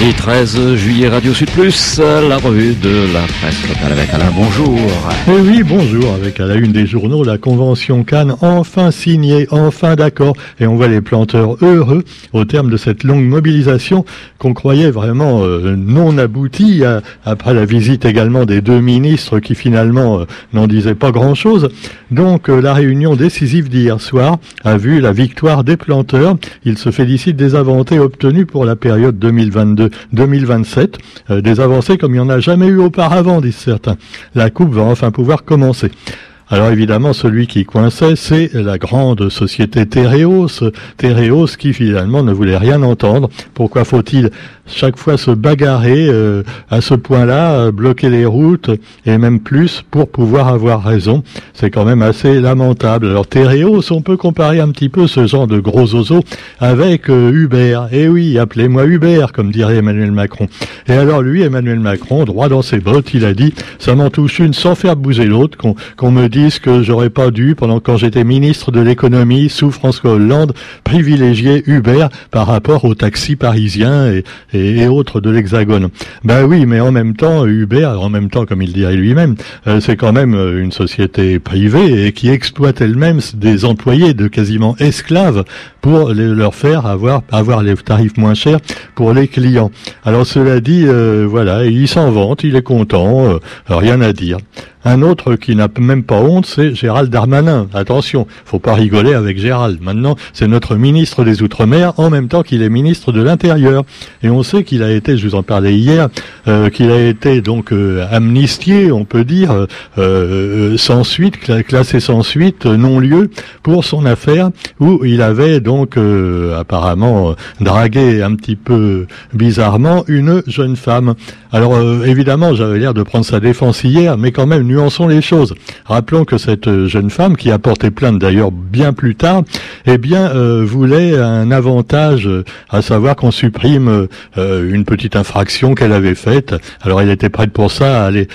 Vendredi 13 juillet, Radio Sud Plus, la revue de la presse locale avec Alain. Bonjour. Eh oui, bonjour. Avec à la une des journaux, la convention Cannes enfin signée, enfin d'accord. Et on voit les planteurs heureux au terme de cette longue mobilisation qu'on croyait vraiment euh, non aboutie après la visite également des deux ministres qui finalement euh, n'en disaient pas grand-chose. Donc euh, la réunion décisive d'hier soir a vu la victoire des planteurs. Ils se félicitent des avancées obtenues pour la période 2022-2027. Euh, des avancées comme il n'y en a jamais eu auparavant, disent certains. La coupe va enfin pouvoir commencer. Alors évidemment, celui qui coinçait, c'est la grande société Tereos, Tereos qui finalement ne voulait rien entendre. Pourquoi faut-il chaque fois se bagarrer euh, à ce point-là, bloquer les routes et même plus pour pouvoir avoir raison? C'est quand même assez lamentable. Alors Tereos, on peut comparer un petit peu ce genre de gros oiseaux avec euh, Hubert. Eh oui, appelez-moi Hubert, comme dirait Emmanuel Macron. Et alors lui, Emmanuel Macron, droit dans ses bottes, il a dit, ça m'en touche une sans faire bouger l'autre, qu'on me que j'aurais pas dû, pendant quand j'étais ministre de l'économie sous François Hollande, privilégier Hubert par rapport aux taxis parisiens et et, autres de l'Hexagone. Ben oui, mais en même temps, Uber, en même temps, comme il dirait lui-même, euh, c'est quand même euh, une société privée et qui exploite elle-même des employés de quasiment esclaves pour leur faire avoir avoir les tarifs moins chers pour les clients. Alors cela dit, euh, voilà, il s'en vante, il est content, rien à dire. Un autre qui n'a même pas honte, c'est Gérald Darmanin. Attention, faut pas rigoler avec Gérald. Maintenant, c'est notre ministre des Outre-mer en même temps qu'il est ministre de l'Intérieur. Et on sait qu'il a été, je vous en parlais hier, euh, qu'il a été donc euh, amnistié, on peut dire, euh, sans suite, classé sans suite, non-lieu pour son affaire où il avait donc apparemment dragué un petit peu bizarrement une jeune femme. Alors évidemment, j'avais l'air de prendre sa défense hier, mais quand même nuançons les choses. Rappelons que cette euh, jeune femme, qui a porté plainte d'ailleurs bien plus tard, eh bien, euh, voulait un avantage, euh, à savoir qu'on supprime une petite infraction qu'elle avait faite. Alors, elle était prête pour ça à aller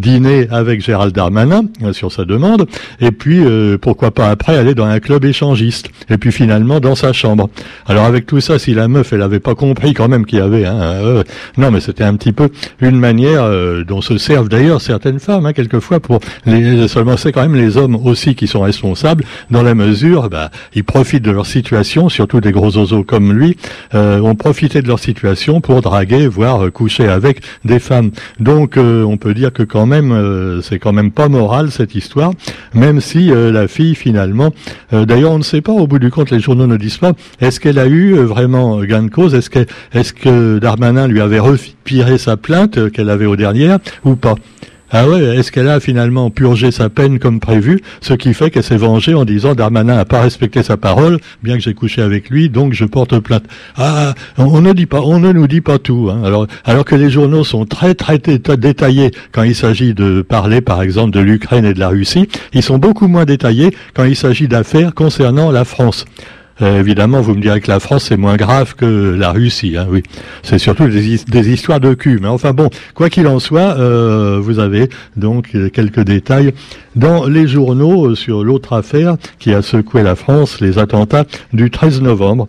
dîner avec Gérald Darmanin sur sa demande, et puis pourquoi pas après aller dans un club échangiste, et puis finalement dans sa chambre. Alors, avec tout ça, si la meuf, elle avait pas compris quand même qu'il y avait, hein, non, mais c'était un petit peu une manière dont se servent d'ailleurs certaines femmes. Hein, quelquefois pour les seulement c'est quand même les hommes aussi qui sont responsables dans la mesure bah, ils profitent de leur situation surtout des gros oiseaux comme lui euh, ont profité de leur situation pour draguer voire euh, coucher avec des femmes. Donc euh, on peut dire que quand même euh, c'est quand même pas moral cette histoire même si la fille finalement d'ailleurs on ne sait pas au bout du compte les journaux ne disent pas est-ce qu'elle a eu vraiment gain de cause est-ce que est-ce que Darmanin lui avait retiré sa plainte qu'elle avait aux dernières ou pas? Ah ouais, est-ce qu'elle a finalement purgé sa peine comme prévu, ce qui fait qu'elle s'est vengée en disant Darmanin n'a pas respecté sa parole, bien que j'ai couché avec lui, donc je porte plainte. Ah, on, ne dit pas, on ne nous dit pas tout. Hein. Alors, alors que les journaux sont très très détaillés quand il s'agit de parler, par exemple, de l'Ukraine et de la Russie, ils sont beaucoup moins détaillés quand il s'agit d'affaires concernant la France. Euh, évidemment, vous me direz que la France c'est moins grave que la Russie. Hein, oui, c'est surtout des, histoires de cul. Mais enfin bon, quoi qu'il en soit, euh, vous avez donc quelques détails dans les journaux sur l'autre affaire qui a secoué la France, les attentats du 13 novembre.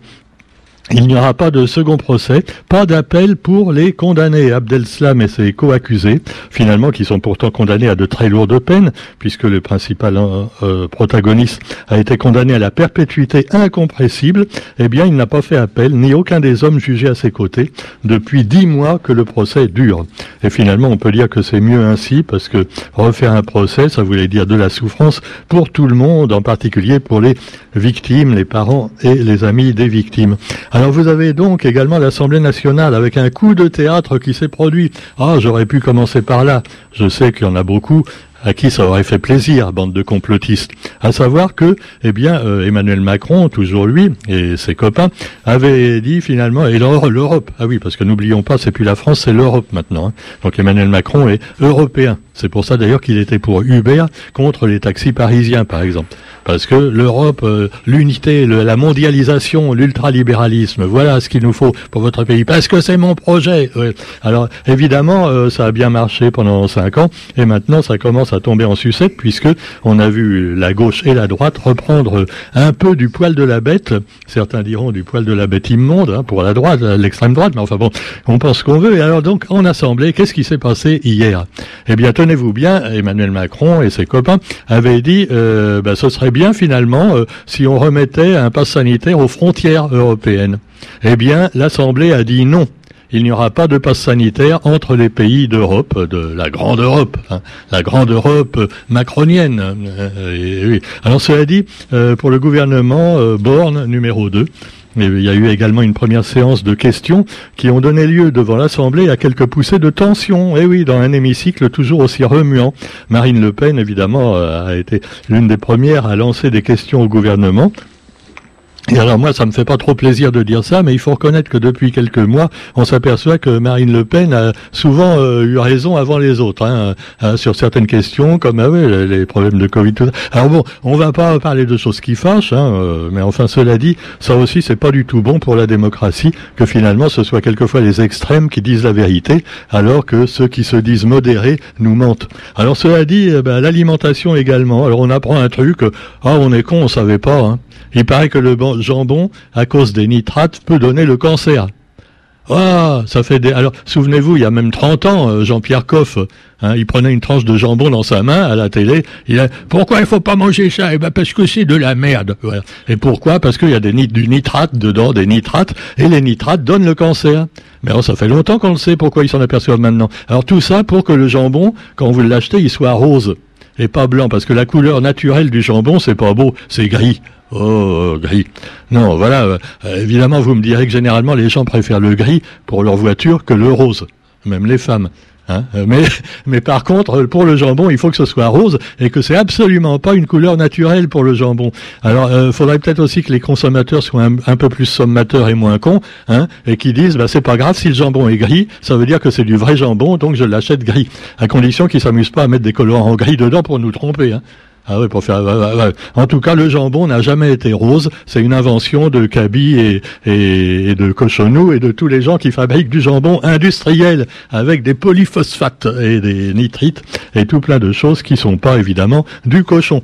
Il n'y aura pas de second procès, pas d'appel pour les condamnés. Abdel-Slam et ses co-accusés, finalement, qui sont pourtant condamnés à de très lourdes peines, puisque le principal euh, euh, protagoniste a été condamné à la perpétuité incompressible, eh bien, il n'a pas fait appel, ni aucun des hommes jugés à ses côtés, depuis dix mois que le procès dure. Et finalement, on peut dire que c'est mieux ainsi, parce que refaire un procès, ça voulait dire de la souffrance pour tout le monde, en particulier pour les victimes, les parents et les amis des victimes. Alors vous avez donc également l'Assemblée nationale avec un coup de théâtre qui s'est produit. Ah, j'aurais pu commencer par là. Je sais qu'il y en a beaucoup à qui ça aurait fait plaisir, bande de complotistes. À savoir que, eh bien, euh, Emmanuel Macron, toujours lui et ses copains, avaient dit finalement, et l'Europe, ah oui, parce que n'oublions pas, c'est plus la France, c'est l'Europe maintenant. Hein. Donc Emmanuel Macron est européen. C'est pour ça d'ailleurs qu'il était pour Uber contre les taxis parisiens, par exemple. Parce que l'Europe, euh, l'unité, la mondialisation, l'ultralibéralisme, voilà ce qu'il nous faut pour votre pays. Parce que c'est mon projet. Alors évidemment, euh, ça a bien marché pendant cinq ans, et maintenant ça commence à tomber en sucette puisque on a vu la gauche et la droite reprendre un peu du poil de la bête. Certains diront du poil de la bête immonde hein, pour la droite, l'extrême droite, mais enfin bon, on pense qu'on veut. Et alors donc en assemblée, qu'est-ce qui s'est passé hier? Eh bien, tenez-vous bien, Emmanuel Macron et ses copains avaient dit, euh, bah, ce serait bien finalement euh, si on remettait un pass sanitaire aux frontières européennes. Eh bien, l'Assemblée a dit non il n'y aura pas de passe sanitaire entre les pays d'Europe, de la grande Europe, hein, la grande Europe macronienne. Euh, oui. Alors cela dit, euh, pour le gouvernement, euh, Borne numéro 2, il y a eu également une première séance de questions qui ont donné lieu devant l'Assemblée à quelques poussées de tension. Et eh oui, dans un hémicycle toujours aussi remuant. Marine Le Pen, évidemment, a été l'une des premières à lancer des questions au gouvernement. Et alors moi, ça me fait pas trop plaisir de dire ça, mais il faut reconnaître que depuis quelques mois, on s'aperçoit que Marine Le Pen a souvent euh, eu raison avant les autres hein, hein, sur certaines questions, comme ah les, problèmes de Covid. Tout ça. Alors bon, on va pas parler de choses qui fâchent, hein, euh, mais enfin cela dit, ça aussi c'est pas du tout bon pour la démocratie que finalement ce soit quelquefois les extrêmes qui disent la vérité, alors que ceux qui se disent modérés nous mentent. Alors cela dit, eh ben, l'alimentation également. Alors on apprend un truc, ah on est con, on savait pas. Hein. Il paraît que le jambon, à cause des nitrates, peut donner le cancer. Ah, ça fait des. Alors, souvenez-vous, il y a même 30 ans, euh, Jean-Pierre Coff, hein, il prenait une tranche de jambon dans sa main à la télé. Il a pourquoi il faut pas manger ça? Eh ben parce que c'est de la merde. Et pourquoi? Parce qu'il y a des du nitrate dedans, des nitrates, et les nitrates donnent le cancer. Mais alors, ça fait longtemps qu'on le sait. Pourquoi ils s'en aperçoivent maintenant? Alors tout ça pour que le jambon, quand vous l'achetez, il soit rose et pas blanc, parce que la couleur naturelle du jambon, c'est pas beau, c'est gris. Oh, gris. Non, voilà. Euh, évidemment, vous me direz que généralement, les gens préfèrent le gris pour leur voiture que le rose. Même les femmes. Hein. Euh, mais, mais par contre, pour le jambon, il faut que ce soit rose et que c'est absolument pas une couleur naturelle pour le jambon. Alors, il euh, faudrait peut-être aussi que les consommateurs soient un, peu plus sommateurs et moins cons, hein, et qui disent, bah, c'est pas grave si le jambon est gris, ça veut dire que c'est du vrai jambon, donc je l'achète gris, à condition qu'ils s'amusent pas à mettre des colorants gris dedans pour nous tromper. Hein. Ah. En tout cas, le jambon n'a jamais été rose. C'est une invention de Kaby et, de Cochonou et de tous les gens qui fabriquent du jambon industriel avec des polyphosphates et des nitrites et tout plein de choses qui sont pas évidemment du cochon.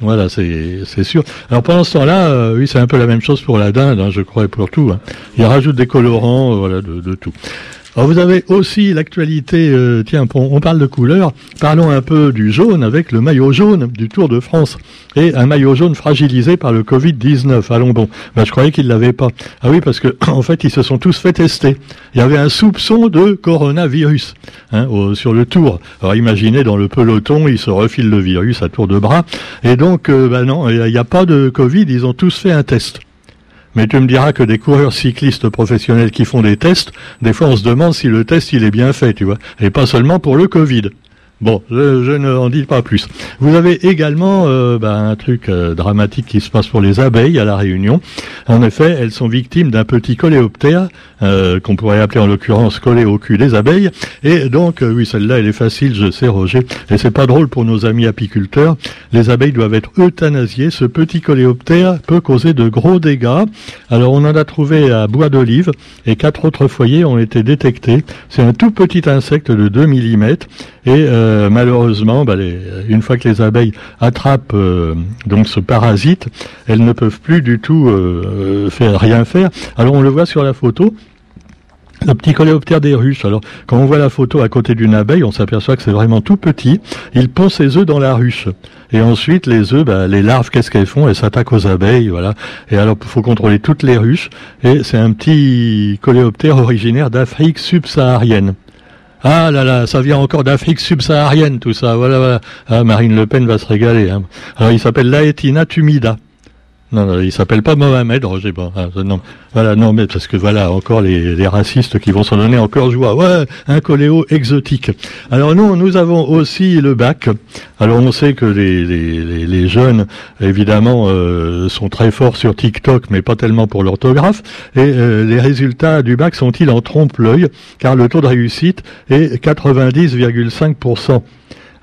Voilà, c'est sûr. Alors pendant ce temps-là, euh, oui, c'est un peu la même chose pour la dinde, hein, je crois, et pour tout. Hein. Il rajoute des colorants, euh, voilà, de tout. Alors vous avez aussi l'actualité, euh, tiens, on, parle de couleurs, parlons un peu du jaune avec le maillot jaune du Tour de France. Et un maillot jaune fragilisé par le Covid-19. Allons bon, ben, je croyais qu'ils l'avaient pas. Ah oui, parce que en fait, ils se sont tous fait tester. Il y avait un soupçon de coronavirus hein, sur le Tour. Alors imaginez, dans le peloton, ils se refilent le virus à tour de bras. Et donc, euh, ben non, il n'y a pas de Covid, ils ont tous fait un test. Mais tu me diras que des coureurs cyclistes professionnels qui font des tests, des fois on se demande si le test il est bien fait, tu vois, et pas seulement pour le Covid. Bon, je, je ne en dis pas plus. Vous avez également euh, bah, un truc euh, dramatique qui se passe pour les abeilles à la Réunion. En effet, elles sont victimes d'un petit coléoptère euh, qu'on pourrait appeler en l'occurrence collé au cul des abeilles. Et donc, oui, celle-là, elle est facile, je sais, Roger. Et c'est pas drôle pour nos amis apiculteurs. Les abeilles doivent être euthanasiées. Ce petit coléoptère peut causer de gros dégâts. Alors, on en a trouvé à Bois d'Olive et quatre autres foyers ont été détectés. C'est un tout petit insecte de 2 mm et euh, malheureusement, bah, une fois que les abeilles attrapent euh, donc ce parasite, elles ne peuvent plus du tout euh, faire rien faire. Alors on le voit sur la photo. Le petit coléoptère des ruches. Alors, quand on voit la photo à côté d'une abeille, on s'aperçoit que c'est vraiment tout petit. Il pond ses œufs dans la ruche. Et ensuite, les œufs, bah, les larves, qu'est-ce qu'elles font? Elles s'attaquent aux abeilles, voilà. Et alors, il faut contrôler toutes les ruches. Et c'est un petit coléoptère originaire d'Afrique subsaharienne. Ah là là, ça vient encore d'Afrique subsaharienne, tout ça. Voilà, voilà. Ah, Marine Le Pen va se régaler. Hein. Alors, il s'appelle Laetina tumida. Non, non, il s'appelle pas Mohamed, Roger. Ah, non, voilà, non, mais parce que voilà, encore les, les racistes qui vont s'en donner encore joie. Ouais, un coléo exotique. Alors nous, nous avons aussi le bac. Alors on sait que les, les, les jeunes, évidemment, euh, sont très forts sur TikTok, mais pas tellement pour l'orthographe. Et euh, les résultats du bac sont-ils en trompe-l'œil, car le taux de réussite est 90,5%.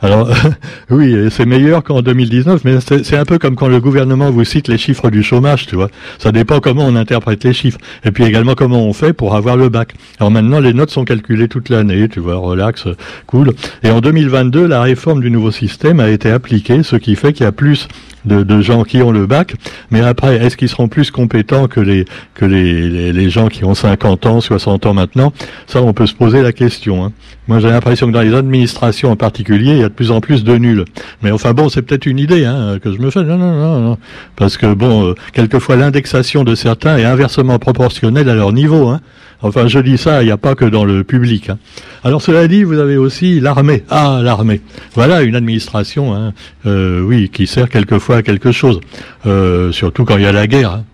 Alors, oui, c'est meilleur qu'en 2019, mais c'est un peu comme quand le gouvernement vous cite les chiffres du chômage, tu vois. Ça dépend comment on interprète les chiffres. Et puis également comment on fait pour avoir le bac. Alors maintenant, les notes sont calculées toute l'année, tu vois, relax, cool. Et en 2022, la réforme du nouveau système a été appliquée, ce qui fait qu'il y a plus de, gens qui ont le bac. Mais après, est-ce qu'ils seront plus compétents que les que les, les, gens qui ont 50 ans, 60 ans maintenant? Ça, on peut se poser la question. Hein. Moi, j'ai l'impression que dans les administrations en particulier, il y a de plus en plus de nuls. Mais enfin bon, c'est peut-être une idée hein, que je me fais. Non, non, non, non. Parce que bon, euh, quelquefois l'indexation de certains est inversement proportionnelle à leur niveau. Hein. Enfin, je dis ça, il n'y a pas que dans le public. Hein. Alors, cela dit, vous avez aussi l'armée. Ah, l'armée. Voilà une administration, hein, euh, oui, qui sert quelquefois à quelque chose. Euh, surtout quand il y a la guerre. Hein.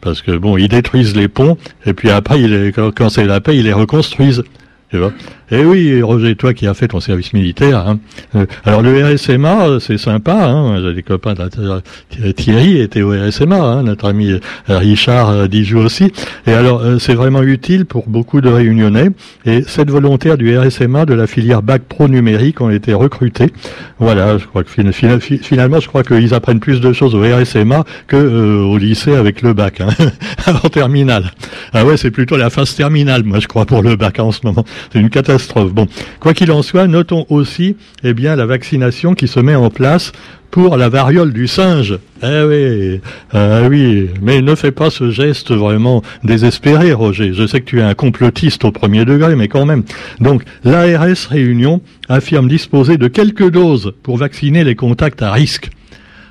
Parce que bon, ils détruisent les ponts, et puis après, quand c'est la paix, ils les reconstruisent. Tu vois eh oui, Roger, toi qui as fait ton service militaire. Hein. Euh, alors le RSMA, c'est sympa. Hein. J'ai des copains. Thierry était au RSMA, hein, notre ami euh, Richard euh, Dijou aussi. Et alors c'est vraiment utile pour beaucoup de Réunionnais. Et cette volontaire du RSMA de la filière bac pro numérique ont été recrutés. Voilà, je crois que finalement, je crois qu'ils apprennent plus de choses au RSMA que au lycée avec le bac, hein, en terminale. Ah ouais, c'est plutôt la phase terminale, moi je crois pour le bac en ce moment. C'est une catastrophe Bon, quoi qu'il en soit, notons aussi eh bien, la vaccination qui se met en place pour la variole du singe. Eh oui, ah oui, mais ne fais pas ce geste vraiment désespéré, Roger. Je sais que tu es un complotiste au premier degré, mais quand même. Donc, l'ARS Réunion affirme disposer de quelques doses pour vacciner les contacts à risque.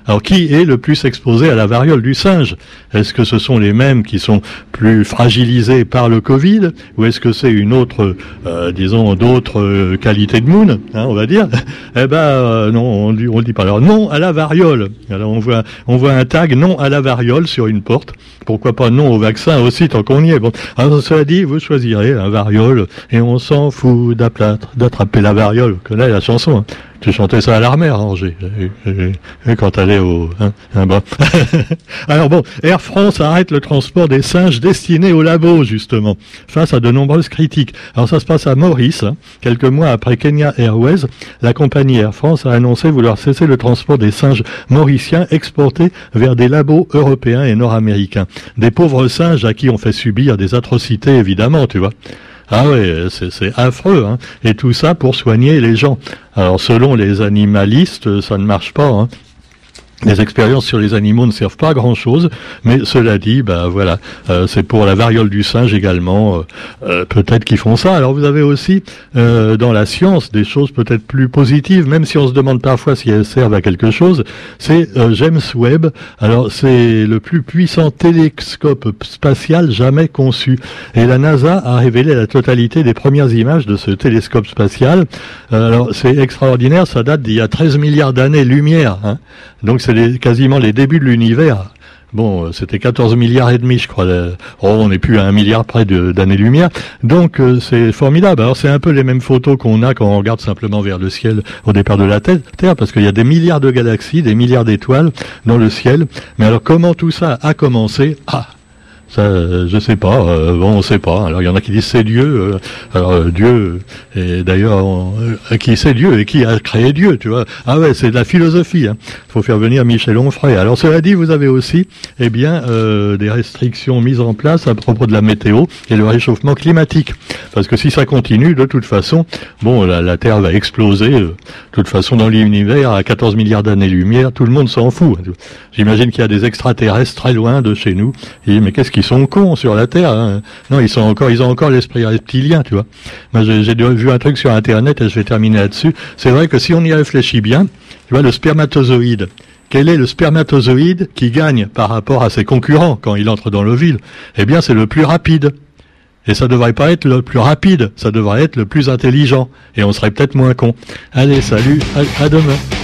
Alors qui est le plus exposé à la variole du singe Est-ce que ce sont les mêmes qui sont plus fragilisés par le Covid ou est-ce que c'est une autre, euh, disons, d'autres euh, qualités de moon, hein, on va dire Eh ben euh, non, on dit, pas. Alors non à la variole. Alors on voit, on voit un tag non à la variole sur une porte. Pourquoi pas non au vaccin aussi tant qu'on y est. Bon, alors cela dit, vous choisirez la variole et on s'en fout d'attraper la variole. Vous connaissez la chanson. Hein tu chantais ça à l'armée, Angers, quand t'allais au... Hein, hein Alors bon, Air France arrête le transport des singes destinés au labo, justement, face à de nombreuses critiques. Alors ça se passe à Maurice. Hein. Quelques mois après Kenya Airways, la compagnie Air France a annoncé vouloir cesser le transport des singes mauriciens exportés vers des labos européens et nord-américains. Des pauvres singes à qui on fait subir des atrocités, évidemment, tu vois. Ah oui, c'est affreux. Hein. Et tout ça pour soigner les gens. Alors selon les animalistes, ça ne marche pas. Hein. Les expériences sur les animaux ne servent pas à grand chose, mais cela dit, ben voilà, euh, c'est pour la variole du singe également, euh, euh, peut-être qu'ils font ça. Alors vous avez aussi dans la science des choses peut-être plus positives, même si on se demande parfois si elles servent à quelque chose. C'est James Webb. Alors c'est le plus puissant télescope spatial jamais conçu, et la NASA a révélé la totalité des premières images de ce télescope spatial. alors c'est extraordinaire, ça date d'il y a 13 milliards d'années-lumière. Hein. Quasiment les débuts de l'univers. Bon, euh, c'était 14 milliards et demi, je crois. Oh, on n'est plus à un milliard près d'années-lumière. Donc, euh, c'est formidable. Alors, c'est un peu les mêmes photos qu'on a quand on regarde simplement vers le ciel au départ de la Terre, parce qu'il y a des milliards de galaxies, des milliards d'étoiles dans le ciel. Mais alors, comment tout ça a commencé? Ah, ça, euh, je sais pas. Euh, bon, on sait pas. Alors il y en a qui disent c'est Dieu. Euh, alors Dieu, et d'ailleurs, qui c'est Dieu et qui a créé Dieu, tu vois Ah ouais, c'est de la philosophie. Il hein. faut faire venir Michel Onfray. Alors cela dit, vous avez aussi, eh bien, des restrictions mises en place à propos de la météo et le réchauffement climatique. Parce que si ça continue, de toute façon, bon, la, la Terre va exploser. de toute façon, dans l'univers, à 14 milliards d'années-lumière, tout le monde s'en fout. J'imagine qu'il y a des extraterrestres très loin de chez nous. Mais qu'est-ce ils sont cons sur la Terre. Hein. Non, ils sont encore, ils ont encore l'esprit reptilien, tu vois. Moi, j'ai vu un truc sur Internet et je vais terminer là-dessus. C'est vrai que si on y réfléchit bien, tu vois, le spermatozoïde. Quel est le spermatozoïde qui gagne par rapport à ses concurrents quand il entre dans l'ovule? Eh bien, c'est le plus rapide. Et ça devrait pas être le plus rapide, ça devrait être le plus intelligent. Et on serait peut-être moins con. Allez, salut, à demain.